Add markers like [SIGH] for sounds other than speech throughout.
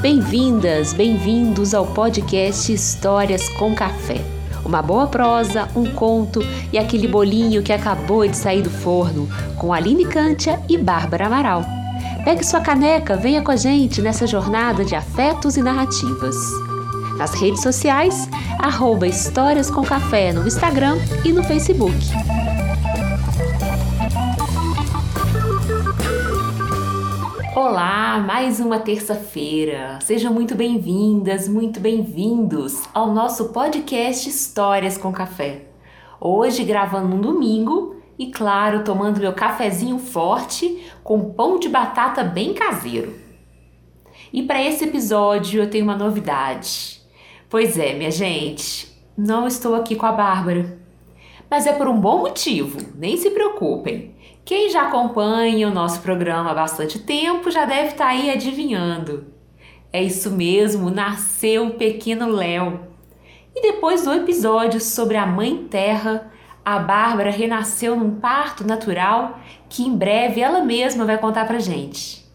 Bem-vindas, bem-vindos ao podcast Histórias com Café. Uma boa prosa, um conto e aquele bolinho que acabou de sair do forno, com Aline Cântia e Bárbara Amaral. Pegue sua caneca, venha com a gente nessa jornada de afetos e narrativas. Nas redes sociais, arroba Histórias com Café no Instagram e no Facebook. Olá, mais uma terça-feira. Sejam muito bem-vindas, muito bem-vindos ao nosso podcast Histórias com Café. Hoje gravando num domingo e, claro, tomando meu cafezinho forte com pão de batata bem caseiro. E para esse episódio eu tenho uma novidade. Pois é, minha gente, não estou aqui com a Bárbara. Mas é por um bom motivo, nem se preocupem. Quem já acompanha o nosso programa há bastante tempo já deve estar tá aí adivinhando. É isso mesmo, nasceu o pequeno Léo. E depois do episódio sobre a Mãe Terra, a Bárbara renasceu num parto natural que em breve ela mesma vai contar pra gente.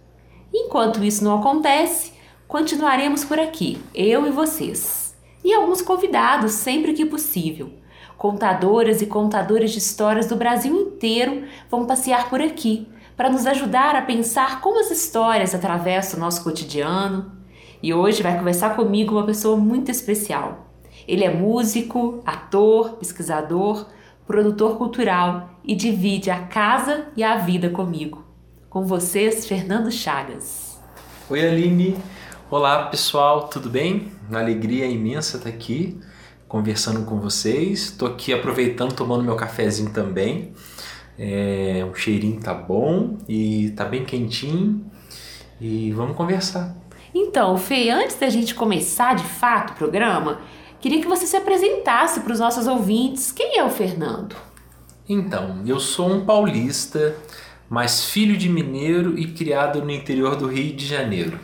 Enquanto isso não acontece, continuaremos por aqui, eu e vocês. E alguns convidados sempre que possível Contadoras e contadores de histórias do Brasil inteiro vão passear por aqui para nos ajudar a pensar como as histórias atravessam o nosso cotidiano. E hoje vai conversar comigo uma pessoa muito especial. Ele é músico, ator, pesquisador, produtor cultural e divide a casa e a vida comigo. Com vocês, Fernando Chagas. Oi, Aline. Olá, pessoal, tudo bem? Uma alegria imensa estar aqui conversando com vocês. Estou aqui aproveitando, tomando meu cafezinho também. É, o cheirinho tá bom e tá bem quentinho. E vamos conversar. Então, Fê, antes da gente começar de fato o programa, queria que você se apresentasse para os nossos ouvintes. Quem é o Fernando? Então, eu sou um paulista, mas filho de mineiro e criado no interior do Rio de Janeiro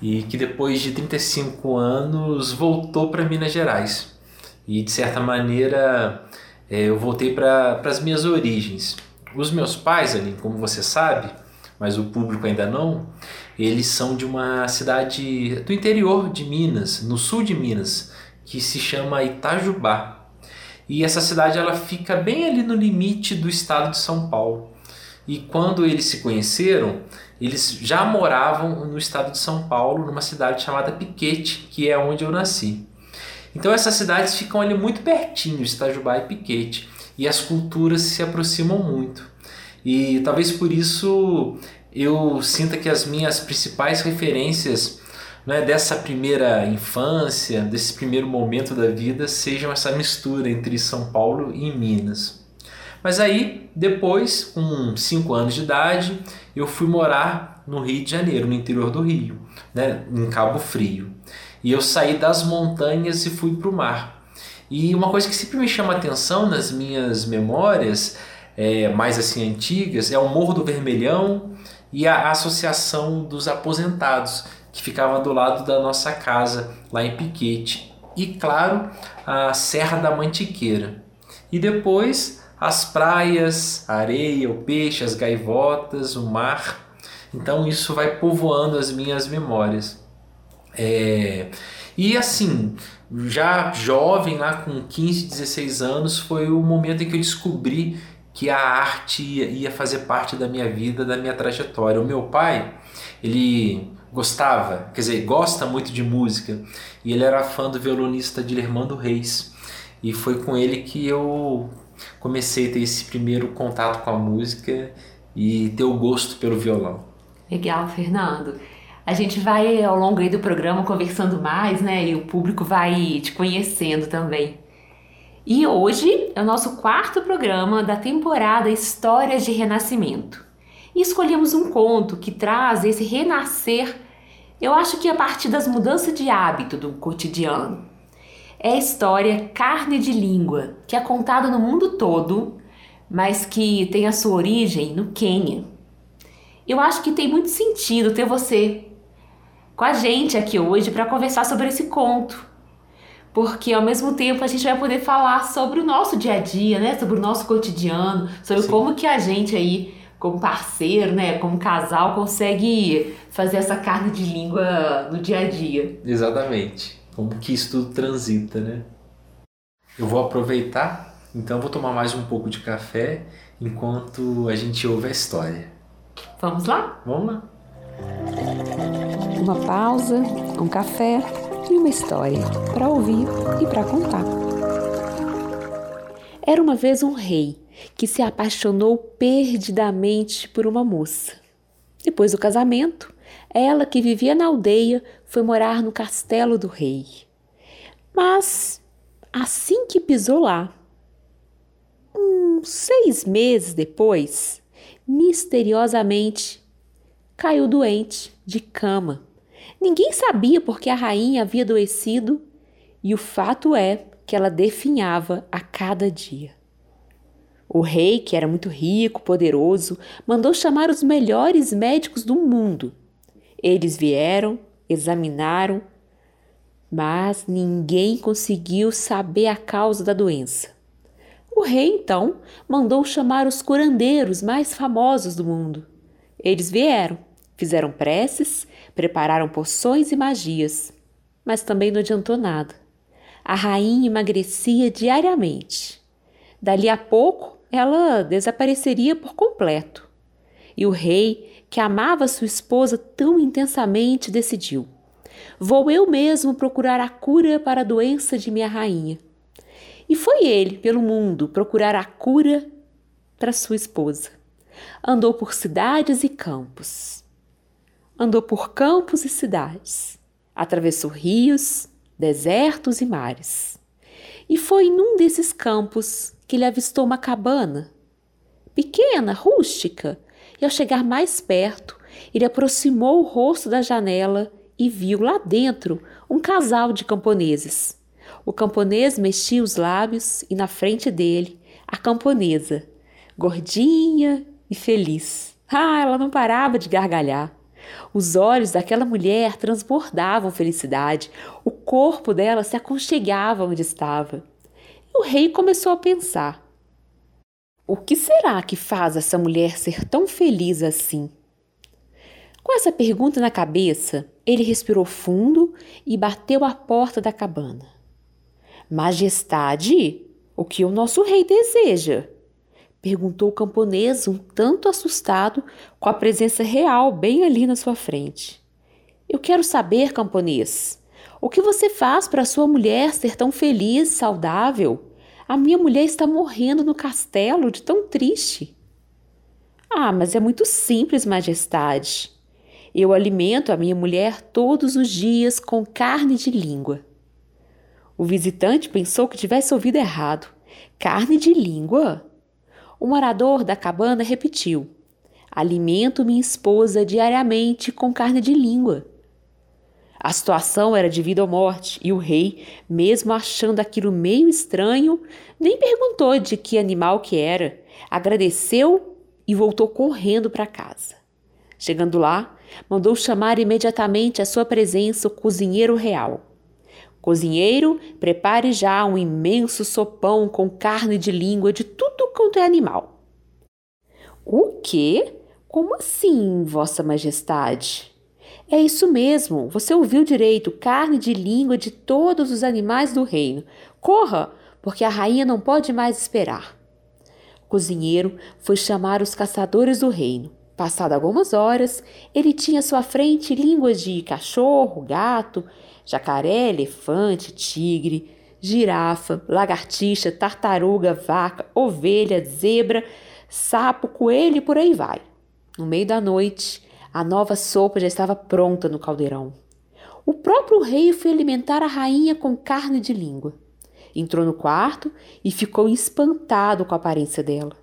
e que depois de 35 anos voltou para Minas Gerais. E de certa maneira é, eu voltei para as minhas origens. Os meus pais, ali, como você sabe, mas o público ainda não, eles são de uma cidade do interior de Minas, no sul de Minas, que se chama Itajubá. E essa cidade ela fica bem ali no limite do estado de São Paulo. E quando eles se conheceram, eles já moravam no estado de São Paulo, numa cidade chamada Piquete, que é onde eu nasci. Então essas cidades ficam ali muito pertinho, Itajubá e Piquete, e as culturas se aproximam muito. E talvez por isso eu sinta que as minhas principais referências né, dessa primeira infância, desse primeiro momento da vida, sejam essa mistura entre São Paulo e Minas. Mas aí, depois, com 5 anos de idade, eu fui morar no Rio de Janeiro, no interior do Rio, né, em Cabo Frio. E eu saí das montanhas e fui para o mar. E uma coisa que sempre me chama atenção nas minhas memórias, é, mais assim antigas, é o Morro do Vermelhão e a Associação dos Aposentados, que ficava do lado da nossa casa, lá em Piquete. E claro, a Serra da Mantiqueira. E depois as praias, a areia, o peixe, as gaivotas, o mar. Então isso vai povoando as minhas memórias. É... E assim, já jovem, lá com 15, 16 anos, foi o momento em que eu descobri que a arte ia, fazer parte da minha vida, da minha trajetória. O meu pai, ele gostava, quer dizer, gosta muito de música, e ele era fã do violonista Dilermando Reis. E foi com ele que eu comecei a ter esse primeiro contato com a música e ter o gosto pelo violão. Legal, Fernando. A gente vai ao longo do programa conversando mais, né? E o público vai te conhecendo também. E hoje é o nosso quarto programa da temporada Histórias de Renascimento. E escolhemos um conto que traz esse renascer, eu acho que a partir das mudanças de hábito do cotidiano é a história Carne de Língua, que é contada no mundo todo, mas que tem a sua origem no Quênia. Eu acho que tem muito sentido ter você com a gente aqui hoje para conversar sobre esse conto, porque ao mesmo tempo a gente vai poder falar sobre o nosso dia a dia, né? Sobre o nosso cotidiano, sobre Sim. como que a gente aí, como parceiro, né? Como casal, consegue fazer essa carne de língua no dia a dia. Exatamente. Como que isso tudo transita, né? Eu vou aproveitar, então vou tomar mais um pouco de café enquanto a gente ouve a história. Vamos lá? Vamos lá. Uma pausa, um café e uma história para ouvir e para contar. Era uma vez um rei que se apaixonou perdidamente por uma moça. Depois do casamento, ela que vivia na aldeia foi morar no castelo do rei. Mas assim que pisou lá, uns seis meses depois, misteriosamente caiu doente de cama Ninguém sabia porque a rainha havia adoecido, e o fato é que ela definhava a cada dia. O rei, que era muito rico, poderoso, mandou chamar os melhores médicos do mundo. Eles vieram, examinaram, mas ninguém conseguiu saber a causa da doença. O rei, então, mandou chamar os curandeiros mais famosos do mundo. Eles vieram, fizeram preces Prepararam poções e magias, mas também não adiantou nada. A rainha emagrecia diariamente. Dali a pouco, ela desapareceria por completo. E o rei, que amava sua esposa tão intensamente, decidiu: Vou eu mesmo procurar a cura para a doença de minha rainha. E foi ele, pelo mundo, procurar a cura para sua esposa. Andou por cidades e campos andou por campos e cidades, atravessou rios, desertos e mares. E foi num desses campos que ele avistou uma cabana, pequena, rústica, e ao chegar mais perto, ele aproximou o rosto da janela e viu lá dentro um casal de camponeses. O camponês mexia os lábios e na frente dele a camponesa, gordinha e feliz. Ah, ela não parava de gargalhar. Os olhos daquela mulher transbordavam felicidade, o corpo dela se aconchegava onde estava. E o rei começou a pensar: o que será que faz essa mulher ser tão feliz assim? Com essa pergunta na cabeça, ele respirou fundo e bateu à porta da cabana. Majestade, o que o nosso rei deseja? Perguntou o camponês, um tanto assustado com a presença real bem ali na sua frente. Eu quero saber, camponês, o que você faz para sua mulher ser tão feliz, saudável? A minha mulher está morrendo no castelo de tão triste. Ah, mas é muito simples, majestade. Eu alimento a minha mulher todos os dias com carne de língua. O visitante pensou que tivesse ouvido errado. Carne de língua? O morador da cabana repetiu: Alimento minha esposa diariamente com carne de língua. A situação era de vida ou morte, e o rei, mesmo achando aquilo meio estranho, nem perguntou de que animal que era, agradeceu e voltou correndo para casa. Chegando lá, mandou chamar imediatamente à sua presença o cozinheiro real. Cozinheiro, prepare já um imenso sopão com carne de língua de tudo quanto é animal. O quê? Como assim, Vossa Majestade? É isso mesmo, você ouviu direito: carne de língua de todos os animais do reino. Corra, porque a rainha não pode mais esperar. O cozinheiro foi chamar os caçadores do reino. Passado algumas horas, ele tinha à sua frente línguas de cachorro, gato, jacaré, elefante, tigre, girafa, lagartixa, tartaruga, vaca, ovelha, zebra, sapo, coelho e por aí vai. No meio da noite, a nova sopa já estava pronta no caldeirão. O próprio rei foi alimentar a rainha com carne de língua. Entrou no quarto e ficou espantado com a aparência dela.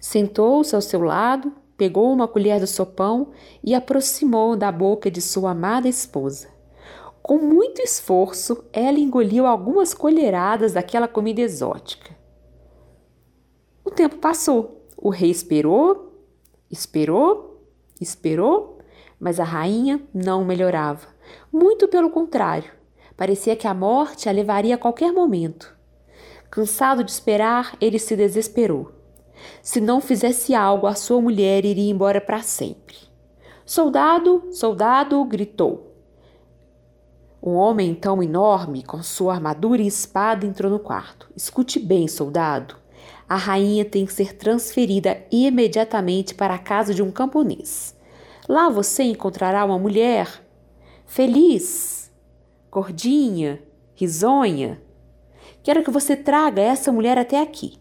Sentou-se ao seu lado, pegou uma colher do sopão e aproximou da boca de sua amada esposa. Com muito esforço, ela engoliu algumas colheradas daquela comida exótica. O tempo passou. O rei esperou, esperou, esperou, mas a rainha não melhorava. Muito pelo contrário, Parecia que a morte a levaria a qualquer momento. Cansado de esperar, ele se desesperou. Se não fizesse algo, a sua mulher iria embora para sempre. Soldado, soldado, gritou. Um homem tão enorme, com sua armadura e espada, entrou no quarto. Escute bem, soldado. A rainha tem que ser transferida imediatamente para a casa de um camponês. Lá você encontrará uma mulher feliz, gordinha, risonha. Quero que você traga essa mulher até aqui.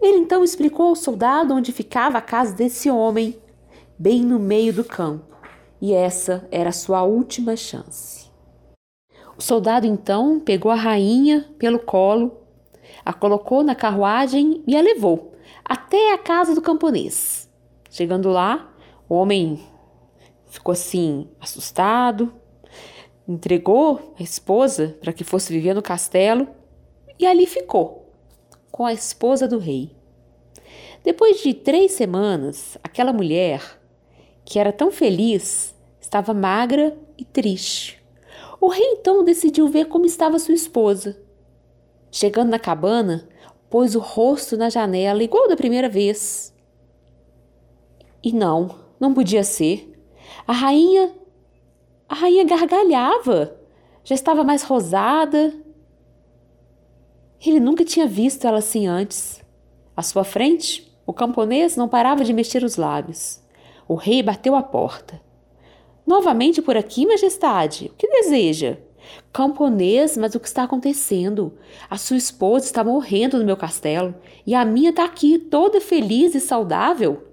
Ele então explicou ao soldado onde ficava a casa desse homem, bem no meio do campo, e essa era a sua última chance. O soldado então pegou a rainha pelo colo, a colocou na carruagem e a levou até a casa do camponês. Chegando lá, o homem ficou assim assustado, entregou a esposa para que fosse viver no castelo e ali ficou com a esposa do rei. Depois de três semanas, aquela mulher, que era tão feliz, estava magra e triste. O rei então decidiu ver como estava sua esposa. Chegando na cabana, pôs o rosto na janela, igual da primeira vez. E não, não podia ser. A rainha. A rainha gargalhava. Já estava mais rosada. Ele nunca tinha visto ela assim antes. À sua frente, o camponês não parava de mexer os lábios. O rei bateu à porta. Novamente por aqui, majestade. O que deseja? Camponês, mas o que está acontecendo? A sua esposa está morrendo no meu castelo e a minha está aqui toda feliz e saudável.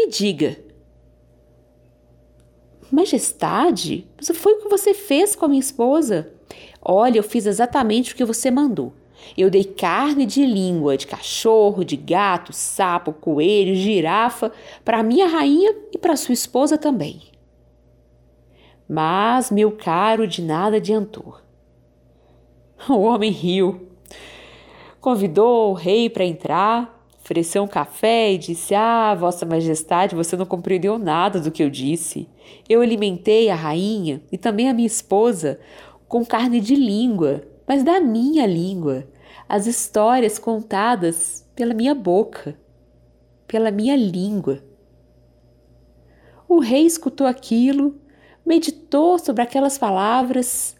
Me diga. Majestade, mas foi o que você fez com a minha esposa? Olha, eu fiz exatamente o que você mandou. Eu dei carne de língua de cachorro, de gato, sapo, coelho, girafa para minha rainha e para sua esposa também. Mas, meu caro, de nada adiantou. O homem riu, convidou o rei para entrar, ofereceu um café e disse: Ah, Vossa Majestade, você não compreendeu nada do que eu disse. Eu alimentei a rainha e também a minha esposa com carne de língua mas da minha língua, as histórias contadas pela minha boca, pela minha língua. O rei escutou aquilo, meditou sobre aquelas palavras,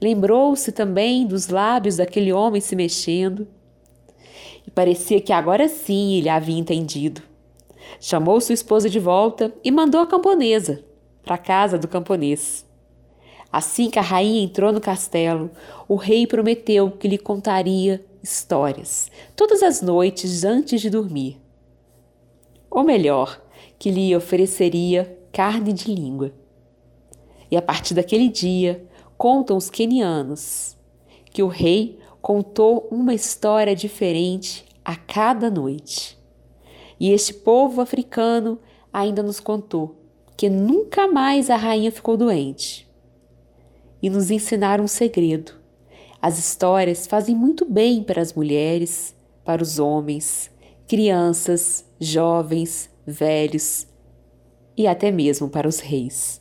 lembrou-se também dos lábios daquele homem se mexendo, e parecia que agora sim ele havia entendido. Chamou sua esposa de volta e mandou a camponesa para a casa do camponês. Assim que a rainha entrou no castelo, o rei prometeu que lhe contaria histórias todas as noites antes de dormir. Ou melhor, que lhe ofereceria carne de língua. E a partir daquele dia, contam os quenianos que o rei contou uma história diferente a cada noite. E este povo africano ainda nos contou que nunca mais a rainha ficou doente e nos ensinar um segredo. As histórias fazem muito bem para as mulheres, para os homens, crianças, jovens, velhos e até mesmo para os reis.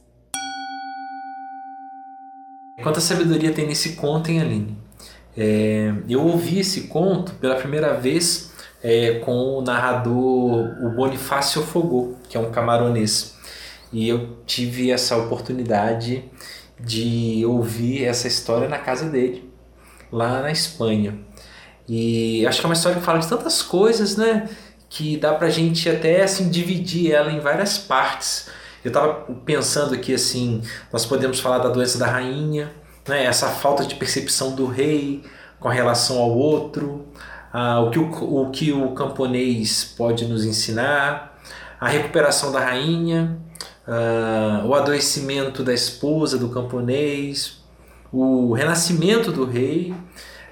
Quanta sabedoria tem nesse conto, hein, Aline? É, eu ouvi esse conto pela primeira vez é, com o narrador o Bonifácio Fogô, que é um camaronês. E eu tive essa oportunidade de ouvir essa história na casa dele, lá na Espanha. E acho que é uma história que fala de tantas coisas, né? Que dá pra gente até assim dividir ela em várias partes. Eu tava pensando aqui assim, nós podemos falar da doença da rainha, né? Essa falta de percepção do rei com relação ao outro, o, que o, o que o camponês pode nos ensinar, a recuperação da rainha, o adoecimento da esposa do camponês, o renascimento do rei,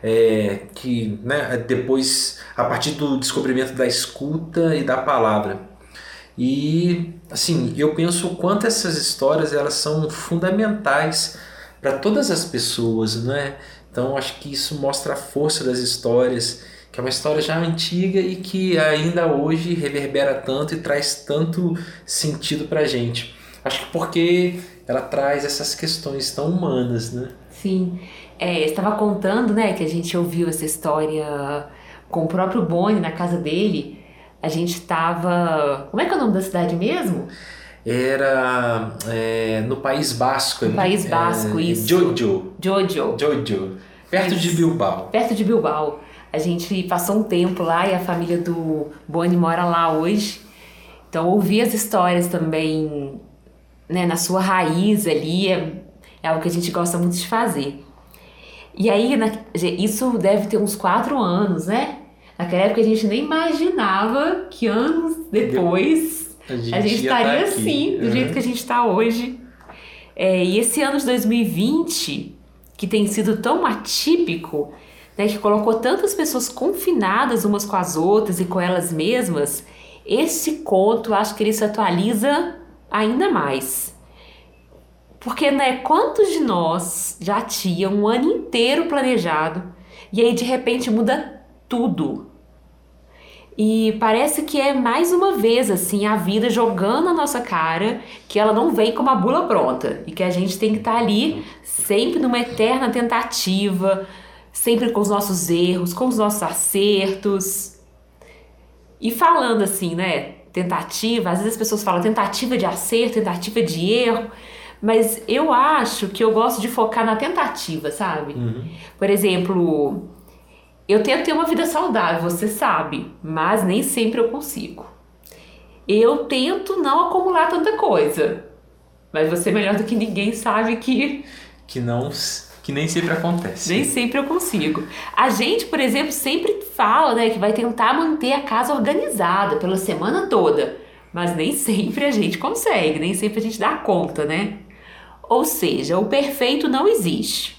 é, que né, depois, a partir do descobrimento da escuta e da palavra. E assim, eu penso o quanto essas histórias elas são fundamentais para todas as pessoas, não é? Então acho que isso mostra a força das histórias, que é uma história já antiga e que ainda hoje reverbera tanto e traz tanto sentido para gente. Acho que porque ela traz essas questões tão humanas, né? Sim. É, estava contando, né, que a gente ouviu essa história com o próprio Boni na casa dele. A gente estava. Como é que é o nome da cidade mesmo? Era é, no País Basco. No País Basco, é, isso. Jojo. Jojo. Jojo. Perto Isso. de Bilbao. Perto de Bilbao. A gente passou um tempo lá e a família do Boni mora lá hoje. Então, ouvir as histórias também, né, na sua raiz ali, é, é algo que a gente gosta muito de fazer. E aí, na- isso deve ter uns quatro anos, né? Naquela época a gente nem imaginava que anos depois A gente, a gente tá estaria aqui. assim, do Uhum. jeito que a gente está hoje. É, e esse ano de 2020, que tem sido tão atípico, né, que colocou tantas pessoas confinadas umas com as outras e com elas mesmas, esse conto, acho que ele se atualiza ainda mais. Porque, né, quantos de nós já tinham um ano inteiro planejado e aí de repente muda tudo? E parece que é mais uma vez assim a vida jogando na nossa cara que ela não vem com uma bula pronta e que a gente tem que estar ali sempre numa eterna tentativa, sempre com os nossos erros, com os nossos acertos. E falando assim, né, tentativa, às vezes as pessoas falam tentativa de acerto, tentativa de erro, mas eu acho que eu gosto de focar na tentativa, sabe? Uhum. Por exemplo, eu tento ter uma vida saudável, você sabe, mas nem sempre eu consigo. Eu tento não acumular tanta coisa, mas você melhor do que ninguém sabe que Que não. Que nem sempre acontece. nem sempre eu consigo. A gente, por exemplo, sempre fala, né, que vai tentar manter a casa organizada pela semana toda, mas nem sempre a gente consegue, nem sempre a gente dá conta, né? Ou seja, o perfeito não existe.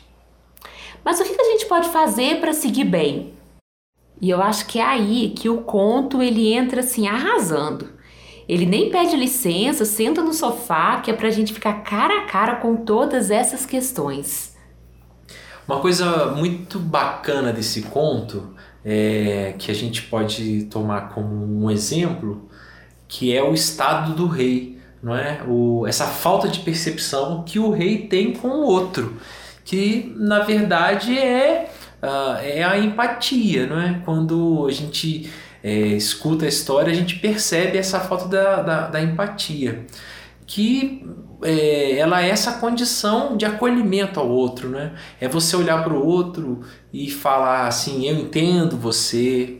Mas o que a gente pode fazer para seguir bem? E eu acho que é aí que o conto ele entra assim arrasando. Ele nem pede licença, senta no sofá, que é pra gente ficar cara a cara com todas essas questões. Uma coisa muito bacana desse conto, é, que a gente pode tomar como um exemplo, que é o estado do rei, não é? O, essa falta de percepção que o rei tem com o outro, que na verdade é, ah, é a empatia, não é? Quando a gente é, escuta a história, a gente percebe essa falta da, da, da empatia, que é, ela é essa condição de acolhimento ao outro, né? É você olhar para o outro e falar assim, eu entendo você,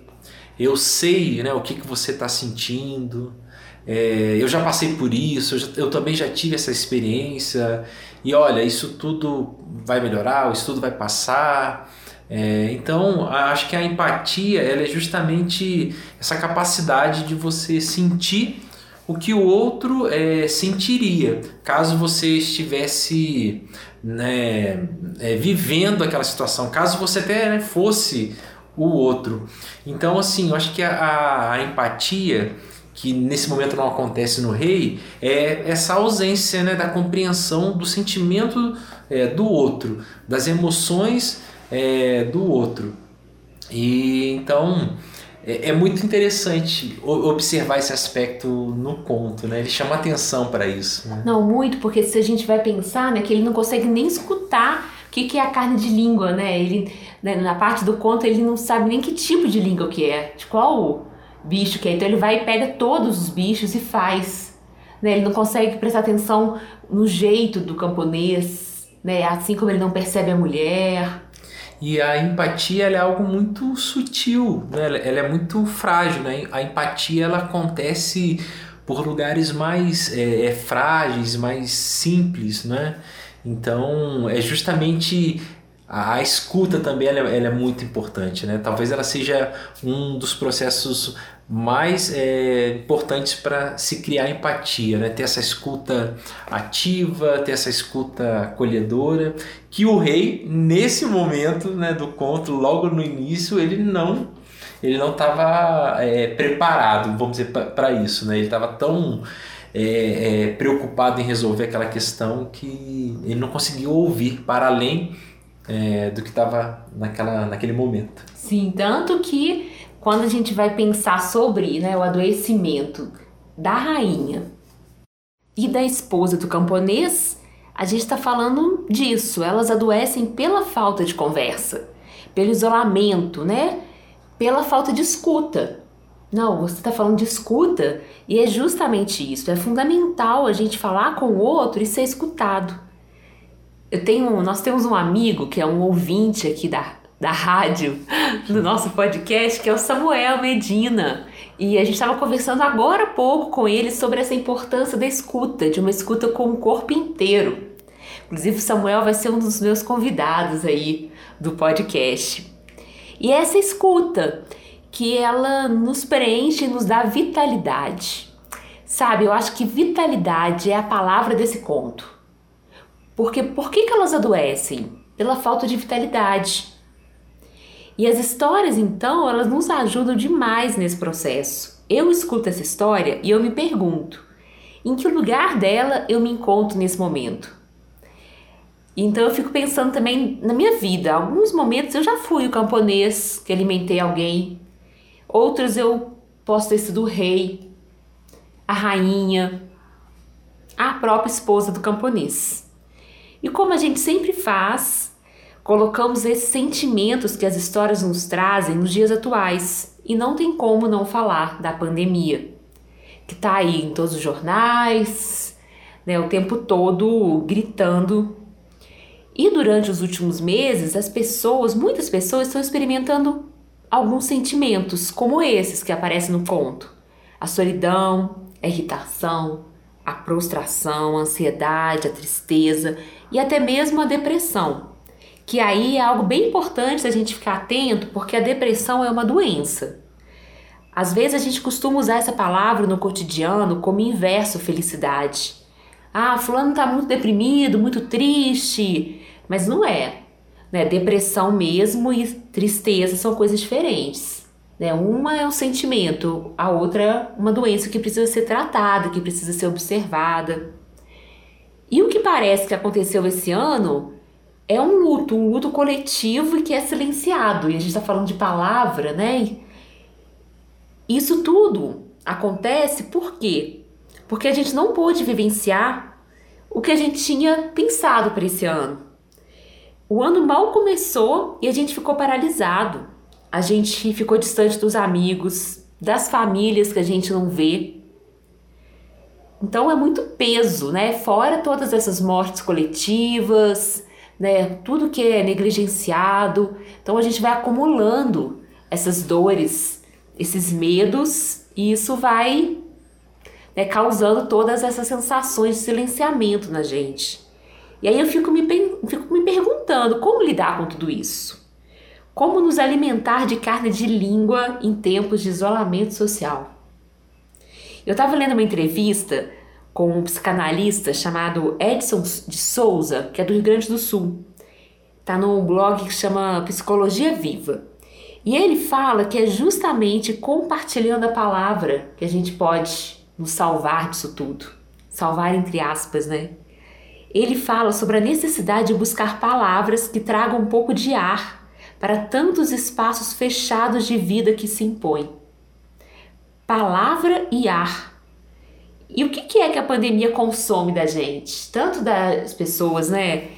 eu sei né, o que, que você está sentindo, é, eu já passei por isso, eu, já- eu também já tive essa experiência, e olha, isso tudo vai melhorar, isso tudo vai passar. É, então, acho que a empatia ela é justamente essa capacidade de você sentir o que o outro é, sentiria caso você estivesse né, é, vivendo aquela situação, caso você até né, fosse o outro. Então, assim, eu acho que a, a- a empatia, que nesse momento não acontece no rei, é essa ausência né, da compreensão do sentimento é, do outro, das emoções é, do outro. E então é, é muito interessante observar esse aspecto no conto, né? Ele chama atenção para isso. Né? Não, muito, porque se a gente vai pensar, né, que ele não consegue nem escutar o que, que é a carne de língua, né? Ele, né, na parte do conto, ele não sabe nem que tipo de língua que é, de qual bicho que é. Então ele vai e pega todos os bichos e faz. Né? Ele não consegue prestar atenção no jeito do camponês, né? Assim como ele não percebe a mulher. E a empatia é algo muito sutil, né? ela, ela é muito frágil. Né? A empatia ela acontece por lugares mais é, é, frágeis, mais simples. Né? Então é justamente a, a escuta também ela, é- ela é muito importante. Né? Talvez ela seja um dos processos mais é, importantes para se criar empatia, né? ter essa escuta ativa, ter essa escuta acolhedora, que o rei, nesse momento né, do conto, logo no início, ele não ele não estava preparado, vamos dizer, para isso. Né? Ele estava tão é, é, preocupado em resolver aquela questão que ele não conseguiu ouvir para além é, do que estava naquela, naquele momento. Sim, tanto que quando a gente vai pensar sobre né, o adoecimento da rainha e da esposa do camponês, a gente está falando disso. Elas adoecem pela falta de conversa, pelo isolamento, né? Pela falta de escuta. Não, você está falando de escuta e é justamente isso. É fundamental a gente falar com o outro e ser escutado. Eu tenho, nós temos um amigo que é um ouvinte aqui da, da rádio, do nosso podcast, que é o Samuel Medina. E a gente estava conversando agora há pouco com ele sobre essa importância da escuta, de uma escuta com o corpo inteiro. Inclusive, o Samuel vai ser um dos meus convidados aí do podcast. E essa escuta, que ela nos preenche e nos dá vitalidade. Sabe, eu acho que vitalidade é a palavra desse conto. Porque por que, que elas adoecem? Pela falta de vitalidade. E as histórias, então, elas nos ajudam demais nesse processo. Eu escuto essa história e eu me pergunto: em que lugar dela eu me encontro nesse momento? Então eu fico pensando também na minha vida. Alguns momentos eu já fui o camponês que alimentei alguém, outros eu posso ter sido o rei, a rainha, a própria esposa do camponês. E como a gente sempre faz, colocamos esses sentimentos que as histórias nos trazem nos dias atuais e não tem como não falar da pandemia, que está aí em todos os jornais, né, o tempo todo gritando. E durante os últimos meses, as pessoas, muitas pessoas estão experimentando alguns sentimentos, como esses que aparecem no conto: a solidão, a irritação, a prostração, a ansiedade, a tristeza e até mesmo a depressão. Que aí é algo bem importante a gente ficar atento, porque a depressão é uma doença. Às vezes a gente costuma usar essa palavra no cotidiano como inverso felicidade. Ah, fulano está muito deprimido, muito triste, mas não é. Né? Depressão mesmo e tristeza são coisas diferentes. Né? Uma é um sentimento, a outra é uma doença que precisa ser tratada, que precisa ser observada. E o que parece que aconteceu esse ano é um luto, um luto coletivo e que é silenciado. E a gente está falando de palavra, né? Isso tudo acontece por quê? Porque a gente não pôde vivenciar o que a gente tinha pensado para esse ano. O ano mal começou e a gente ficou paralisado. A gente ficou distante dos amigos, das famílias que a gente não vê. Então é muito peso, né? Fora todas essas mortes coletivas, né? Tudo que é negligenciado. Então a gente vai acumulando essas dores, esses medos, e isso vai né, causando todas essas sensações de silenciamento na gente. E aí eu fico me, fico me perguntando como lidar com tudo isso. Como nos alimentar de carne de língua em tempos de isolamento social. Eu estava lendo uma entrevista com um psicanalista chamado Edson de Souza, que é do Rio Grande do Sul. Está num blog que chama Psicologia Viva. E ele fala que é justamente compartilhando a palavra que a gente pode nos salvar disso tudo. Salvar entre aspas, né? Ele fala sobre a necessidade de buscar palavras que tragam um pouco de ar para tantos espaços fechados de vida que se impõem. Palavra e ar. E o que, que é que a pandemia consome da gente? Tanto das pessoas, né,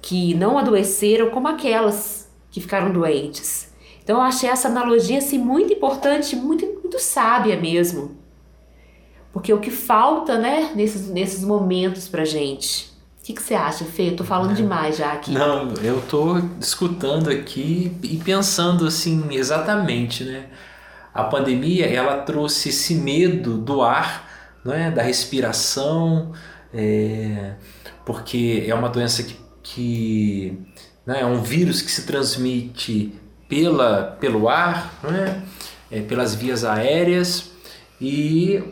que não adoeceram, como aquelas que ficaram doentes. Então eu achei essa analogia assim, muito importante, muito, muito sábia mesmo. Porque o que falta, né, nesses, nesses momentos pra gente. O que, que você acha, Fê? Eu tô falando é. demais já aqui. Não, eu tô escutando aqui e pensando assim, exatamente, né? A pandemia, ela trouxe esse medo do ar, né? da respiração, é, porque é uma doença que, que né? é um vírus que se transmite pela, pelo ar, né? É, pelas vias aéreas e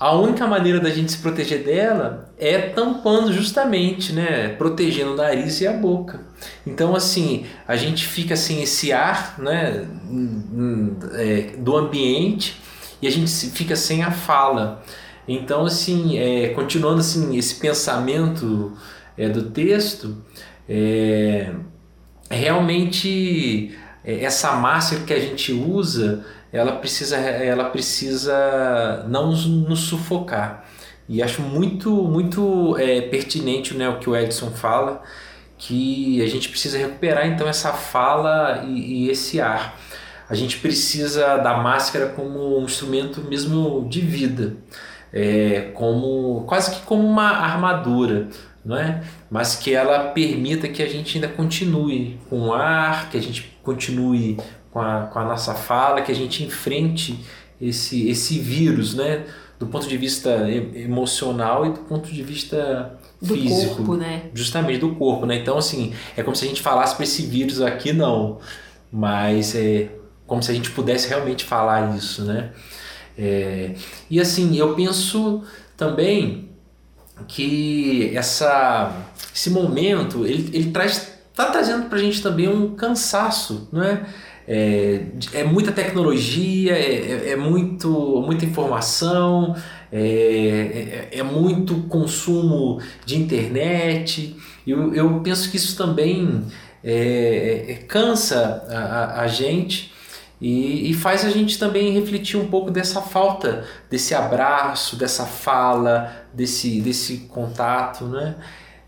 a única maneira da gente se proteger dela é tampando justamente, né, protegendo o nariz e a boca. Então assim, a gente fica sem esse ar, né, é, do ambiente e a gente fica sem a fala. Então assim, é, continuando assim esse pensamento é, do texto, é, realmente é, essa máscara que a gente usa ela precisa, ela precisa não nos sufocar. E acho muito, muito é, pertinente né, o que o Edson fala, que a gente precisa recuperar então essa fala e, e esse ar. A gente precisa da máscara como um instrumento mesmo de vida, é, como quase que como uma armadura, não é? Mas que ela permita que a gente ainda continue com o ar, que a gente continue com a, com a nossa fala, que a gente enfrente esse, esse vírus, né? Do ponto de vista emocional e do ponto de vista do físico. corpo, né? Justamente do corpo, né? Então, assim, é como se a gente falasse para esse vírus aqui, não. Mas é como se a gente pudesse realmente falar isso, né? É, e assim, eu penso também que essa, esse momento, ele, ele traz, tá trazendo para a gente também um cansaço, não é? É, é muita tecnologia, é, é, é muito, muita informação, é, é, é, muito consumo de internet. Eu, eu penso que isso também é, cansa a, a gente e, e, faz a gente também refletir um pouco dessa falta, desse abraço, dessa fala, desse, desse contato. Né?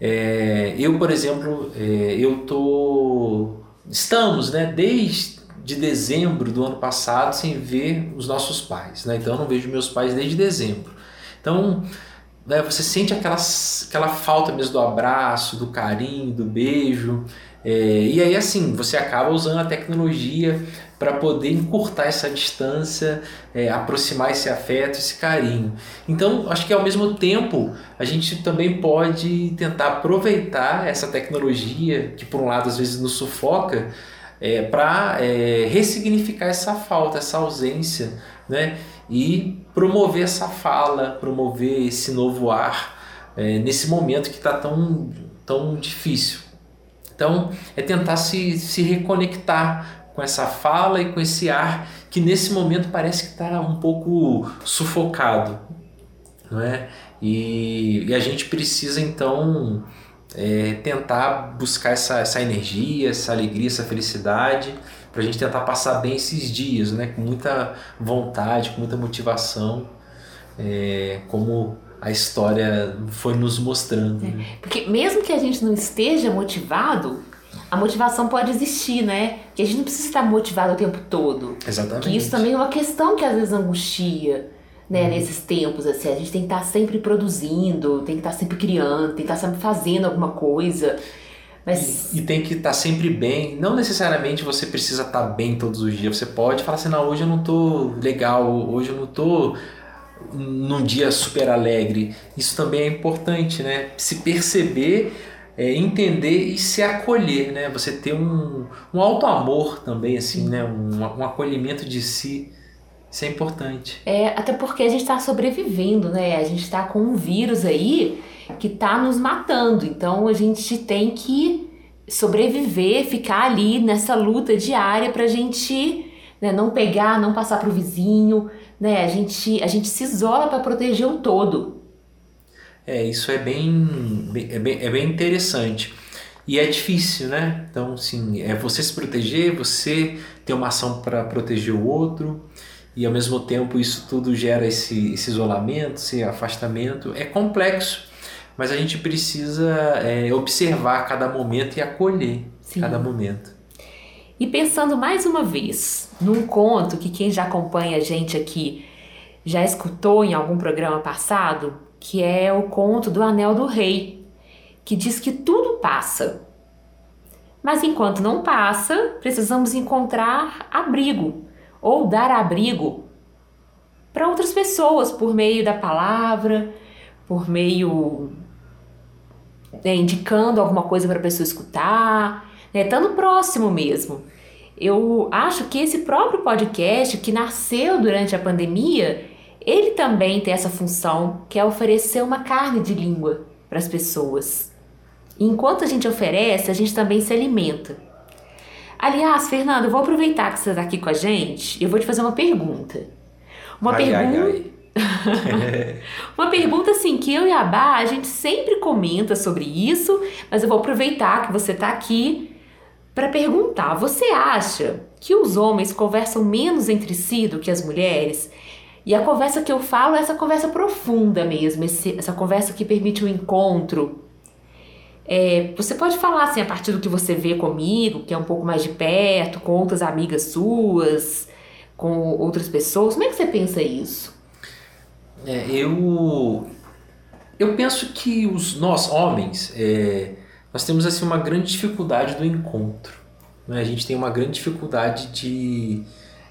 É, eu, por exemplo, eu tô. Estamos, né, desde de dezembro do ano passado sem ver os nossos pais. Né? Então eu não vejo meus pais desde dezembro. Então né, você sente aquela, aquela falta mesmo do abraço, do carinho, do beijo. É, e aí assim, você acaba usando a tecnologia para poder encurtar essa distância, é, aproximar esse afeto, esse carinho. Então, acho que ao mesmo tempo a gente também pode tentar aproveitar essa tecnologia que por um lado às vezes nos sufoca, é, para é, ressignificar essa falta, essa ausência, né? E promover essa fala, promover esse novo ar é, nesse momento que está tão, tão difícil. Então, é tentar se, se reconectar com essa fala e com esse ar que nesse momento parece que está um pouco sufocado, não é? E, e a gente precisa então é, tentar buscar essa, essa energia, essa alegria, essa felicidade, para a gente tentar passar bem esses dias, né? com muita vontade, com muita motivação, é, como a história foi nos mostrando. É, porque mesmo que a gente não esteja motivado, a motivação pode existir, né? Que a gente não precisa estar motivado o tempo todo. Exatamente. Que isso também é uma questão que às vezes angustia né, uhum. nesses tempos, assim, a gente tem que estar sempre produzindo, tem que estar sempre criando, tem que estar sempre fazendo alguma coisa. Mas... E, e tem que estar sempre bem. Não necessariamente você precisa estar bem todos os dias. Você pode falar assim, não, hoje eu não tô legal, hoje eu não tô num dia super alegre. Isso também é importante, né? Se perceber, é, entender e se acolher, né? Você ter um, um alto amor também, assim, né? Um, um acolhimento de si isso é importante. É, até porque a gente está sobrevivendo, né? A gente está com um vírus aí que está nos matando. Então a gente tem que sobreviver, ficar ali nessa luta diária para a gente né, não pegar, não passar para o vizinho. Né? A, gente, a gente se isola para proteger o todo. É, isso é bem, é bem, é bem interessante. E é difícil, né? Então, sim, é você se proteger, você ter uma ação para proteger o outro e ao mesmo tempo isso tudo gera esse, esse isolamento, esse afastamento. É complexo, mas a gente precisa é, observar cada momento e acolher Sim. cada momento. E pensando mais uma vez num conto que quem já acompanha a gente aqui já escutou em algum programa passado, que é o conto do Anel do Rei, que diz que tudo passa. Mas enquanto não passa, precisamos encontrar abrigo ou dar abrigo para outras pessoas por meio da palavra, por meio né, indicando alguma coisa para a pessoa escutar, né, estando próximo mesmo. Eu acho que esse próprio podcast que nasceu durante a pandemia, ele também tem essa função, que é oferecer uma carne de língua para as pessoas. E enquanto a gente oferece, a gente também se alimenta. Aliás, Fernando, eu vou aproveitar que você está aqui com a gente e eu vou te fazer uma pergunta. Uma pergunta. [LAUGHS] uma pergunta assim que eu e a Bá, a gente sempre comenta sobre isso, mas eu vou aproveitar que você está aqui para perguntar: você acha que os homens conversam menos entre si do que as mulheres? E a conversa que eu falo é essa conversa profunda mesmo, essa conversa que permite o um encontro. É, você pode falar assim a partir do que você vê comigo, que é um pouco mais de perto, com outras amigas suas, com outras pessoas. Como é que você pensa isso? É, eu eu penso que os nós homens é, nós temos assim uma grande dificuldade do encontro. Né? A gente tem uma grande dificuldade de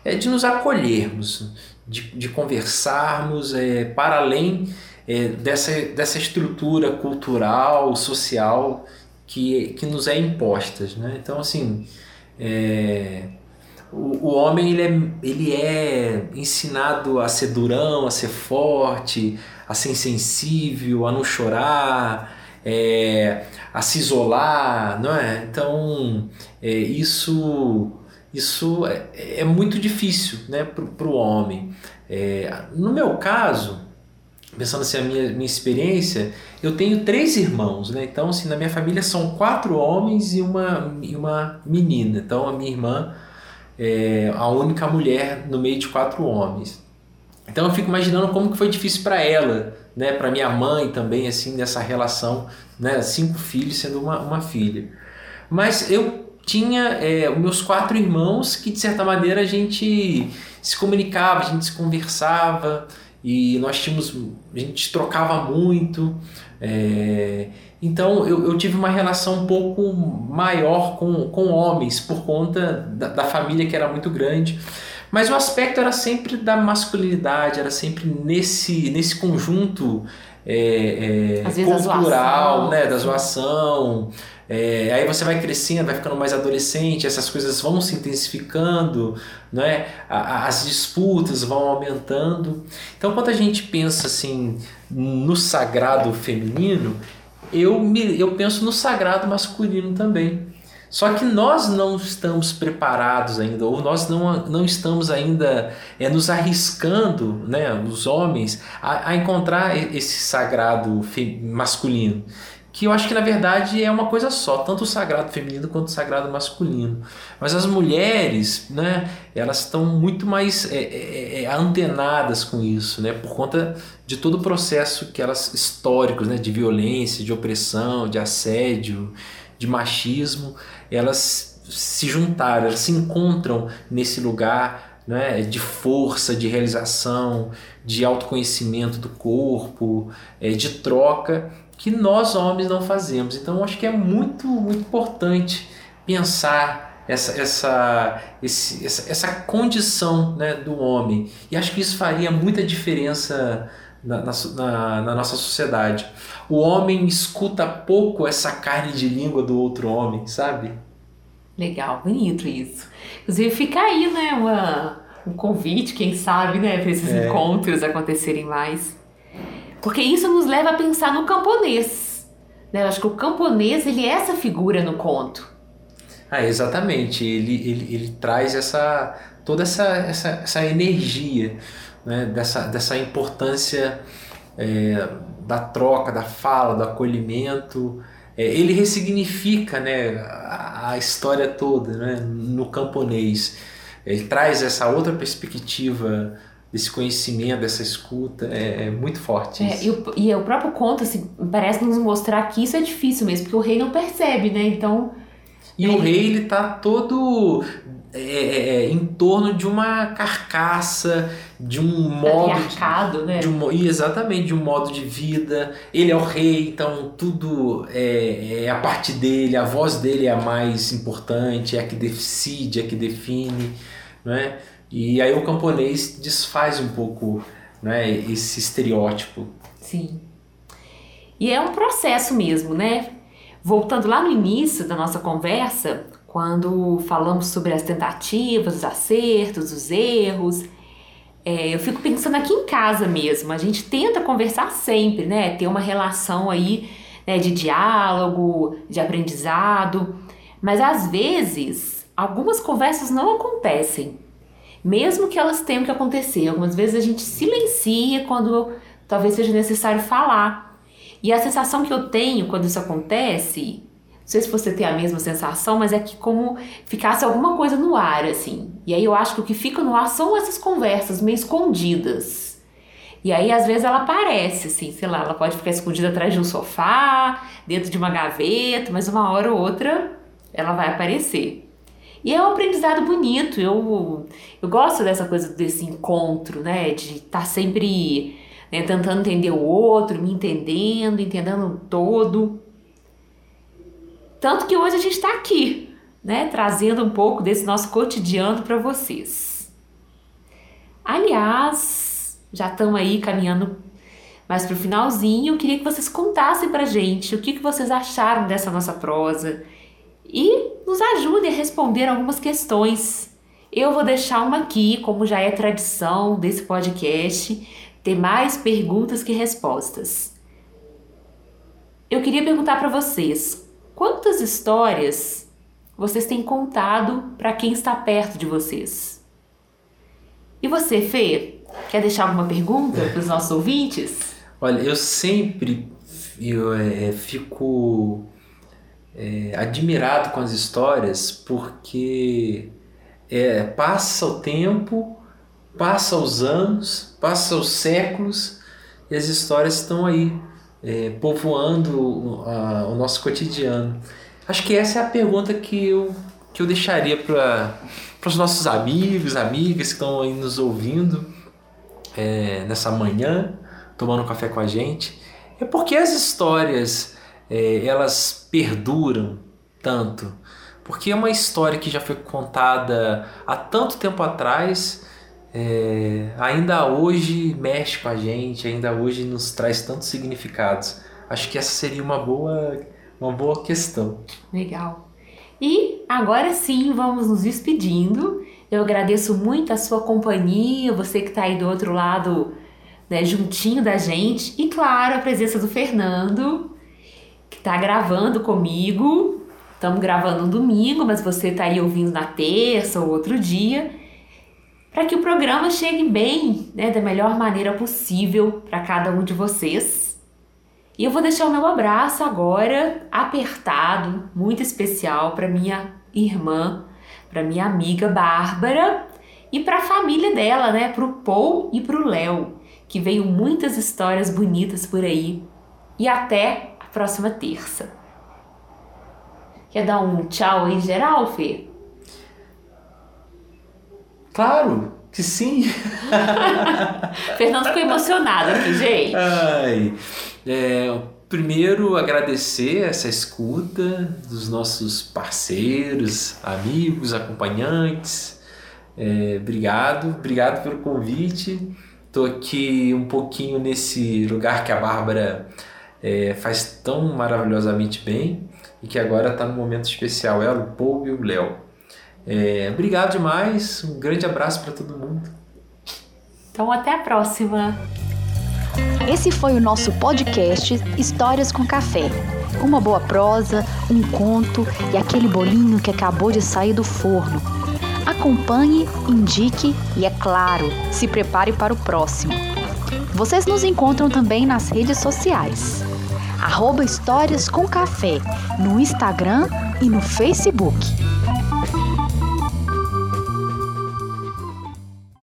é, de nos acolhermos, de, de conversarmos é, para além é, dessa, dessa estrutura cultural, social que, que nos é imposta. Né? Então, assim, é, o, o homem ele é, ele é ensinado a ser durão, a ser forte, a ser insensível, a não chorar, é, a se isolar, não é? Então, é, isso isso é, é muito difícil né, para o homem. É, no meu caso, pensando assim, a minha, minha experiência, eu tenho três irmãos, né? Então, assim, na minha família são quatro homens e uma, e uma menina. Então, a minha irmã é a única mulher no meio de quatro homens. Então, eu fico imaginando como que foi difícil para ela, né? Para minha mãe também, assim, nessa relação, né? Cinco filhos sendo uma, uma filha. Mas eu tinha é, meus quatro irmãos que de certa maneira a gente se comunicava, a gente se conversava e nós tínhamos, a gente trocava muito. É, então eu, eu tive uma relação um pouco maior com, com homens por conta da, da família que era muito grande. Mas o aspecto era sempre da masculinidade, era sempre nesse, nesse conjunto é, é, cultural, da né, da zoação. É, aí você vai crescendo, vai ficando mais adolescente, essas coisas vão se intensificando, né? as disputas vão aumentando. Então, quando a gente pensa assim no sagrado feminino, eu, me, eu penso no sagrado masculino também. Só que nós não estamos preparados ainda, ou nós não, não estamos ainda é, nos arriscando, né, os homens, a, a encontrar esse sagrado masculino que eu acho que na verdade é uma coisa só, tanto o sagrado feminino quanto o sagrado masculino. Mas as mulheres, né, elas estão muito mais é, é, é, é, antenadas com isso, né, por conta de todo o processo que elas históricos, né, de violência, de opressão, de assédio, de machismo, elas se juntaram, elas se encontram nesse lugar né, de força, de realização, de autoconhecimento do corpo, é, de troca que nós homens não fazemos. Então acho que é muito, muito importante pensar essa, essa, esse, essa, essa condição né, do homem. E acho que isso faria muita diferença na, na, na, nossa sociedade. O homem escuta pouco essa carne de língua do outro homem, sabe? Legal, bonito isso. Inclusive fica aí, né, uma, um convite, quem sabe, né, para esses é. encontros acontecerem mais. Porque isso nos leva a pensar no camponês. Né? Eu acho que o camponês ele é essa figura no conto. Ah, exatamente. Ele, ele, ele traz essa toda essa, essa, essa energia né? dessa, dessa importância é, da troca, da fala, do acolhimento. É, ele ressignifica né, a, a história toda né, no camponês. Ele traz essa outra perspectiva desse conhecimento, dessa escuta, é, é muito forte. É, e, o, e o próprio conto assim, parece nos mostrar que isso é difícil mesmo, porque o rei não percebe, né? Então. E ele... o rei ele tá todo é, é, é em torno de uma carcaça, de um modo. De, né? De um, exatamente, de um modo de vida. Ele é o rei, então tudo é, é a parte dele, a voz dele é a mais importante, é a que decide, é a que define. Não é? E aí o camponês desfaz um pouco né, esse estereótipo. Sim. E é um processo mesmo, né? Voltando lá no início da nossa conversa, quando falamos sobre as tentativas, os acertos, os erros, é, eu fico pensando aqui em casa mesmo. A gente tenta conversar sempre, né? Ter uma relação aí né, de diálogo, de aprendizado, mas às vezes algumas conversas não acontecem mesmo que elas tenham que acontecer. Algumas vezes a gente silencia quando talvez seja necessário falar. E a sensação que eu tenho quando isso acontece, Não sei se você tem a mesma sensação, mas é que como ficasse alguma coisa no ar, assim. E aí eu acho que o que fica no ar são essas conversas meio escondidas. E aí, às vezes, ela aparece, assim, sei lá, ela pode ficar escondida atrás de um sofá, dentro de uma gaveta, mas uma hora ou outra ela vai aparecer. E é um aprendizado bonito, eu, eu gosto dessa coisa desse encontro, né? De estar tá sempre né, tentando entender o outro, me entendendo, entendendo todo. Tanto que hoje a gente está aqui, né? Trazendo um pouco desse nosso cotidiano para vocês. Aliás, já estamos aí caminhando mais para o finalzinho. Eu queria que vocês contassem para gente o que, que vocês acharam dessa nossa prosa e nos ajudem a responder algumas questões. Eu vou deixar uma aqui, como já é tradição desse podcast, ter mais perguntas que respostas. Eu queria perguntar para vocês: quantas histórias vocês têm contado para quem está perto de vocês? E você, Fê? Quer deixar alguma pergunta [LAUGHS] para os nossos ouvintes? Olha, eu sempre eu, é, fico é, admirado com as histórias porque é, passa o tempo, passa os anos, passa os séculos e as histórias estão aí é, povoando o nosso cotidiano. Acho que essa é a pergunta que eu, que eu deixaria para os nossos amigos, amigas que estão aí nos ouvindo é, nessa manhã, tomando café com a gente, é porque as histórias é, elas perduram tanto. Porque é uma história que já foi contada há tanto tempo atrás, é, ainda hoje mexe com a gente, ainda hoje nos traz tantos significados. Acho que essa seria uma boa, uma boa questão. Legal. E agora sim, vamos nos despedindo. Eu agradeço muito a sua companhia, você que está aí do outro lado, né, juntinho da gente. E claro, a presença do Fernando, que está gravando comigo. Estamos gravando um domingo, mas você está aí ouvindo na terça ou outro dia. Para que o programa chegue bem, né, da melhor maneira possível para cada um de vocês. E eu vou deixar o meu abraço agora apertado, muito especial para minha irmã para minha amiga Bárbara e para a família dela, né, para o Paul e para o Léo, que veio muitas histórias bonitas por aí. E até a próxima terça. Quer dar um tchau aí geral, Fê? Claro que sim. [LAUGHS] Fernando ficou emocionado aqui, gente. Ai, é, primeiro agradecer essa escuta dos nossos parceiros, amigos, acompanhantes. É, obrigado, obrigado pelo convite. Estou aqui um pouquinho nesse lugar que a Bárbara é, faz tão maravilhosamente bem e que agora está num momento especial. Ela, o Paul e o Léo. É, obrigado demais, um grande abraço para todo mundo. Então, até a próxima! Esse foi o nosso podcast Histórias com Café. Uma boa prosa, um conto e aquele bolinho que acabou de sair do forno. Acompanhe, indique e, é claro, se prepare para o próximo. Vocês nos encontram também nas redes sociais. Arroba Histórias com Café no Instagram e no Facebook.